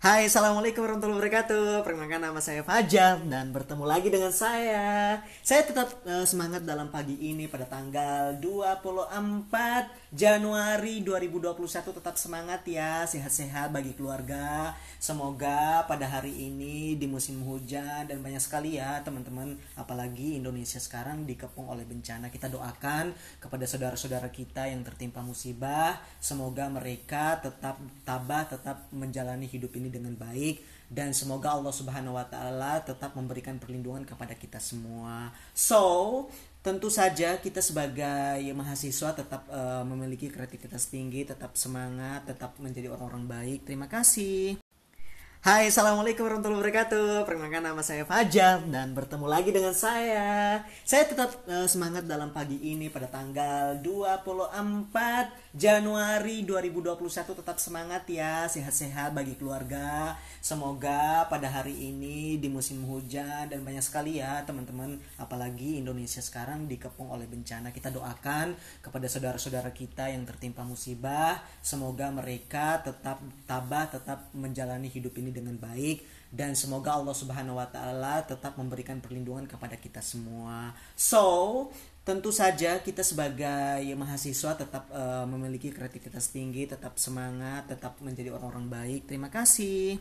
Hai, Assalamualaikum warahmatullahi wabarakatuh. Perkenalkan nama saya Fajar Dan bertemu lagi dengan saya. Saya tetap uh, semangat dalam pagi ini Pada tanggal 24 Januari 2021 Tetap semangat ya Sehat-sehat bagi keluarga. Semoga pada hari ini Di musim hujan Dan banyak sekali ya teman-teman Apalagi Indonesia sekarang dikepung oleh bencana. Kita doakan kepada saudara-saudara kita Yang tertimpa musibah. Semoga mereka tetap tabah Tetap menjalani hidup ini dengan baik dan semoga Allah Subhanahu wa taala tetap memberikan perlindungan kepada kita semua. So, tentu saja kita sebagai mahasiswa tetap uh, memiliki kreativitas tinggi, tetap semangat, tetap menjadi orang-orang baik. Terima kasih. Hai, Assalamualaikum warahmatullahi wabarakatuh. Perkenalkan nama saya Fajar Dan bertemu lagi dengan saya. Saya tetap uh, semangat dalam pagi ini Pada tanggal 24 Januari 2021 Tetap semangat ya Sehat-sehat bagi keluarga. Semoga pada hari ini Di musim hujan Dan banyak sekali ya teman-teman Apalagi Indonesia sekarang dikepung oleh bencana. Kita doakan kepada saudara-saudara kita Yang tertimpa musibah. Semoga mereka tetap tabah Tetap menjalani hidup ini dengan baik dan semoga Allah Subhanahu wa taala tetap memberikan perlindungan kepada kita semua. So, tentu saja kita sebagai mahasiswa tetap uh, memiliki kreativitas tinggi, tetap semangat, tetap menjadi orang-orang baik. Terima kasih.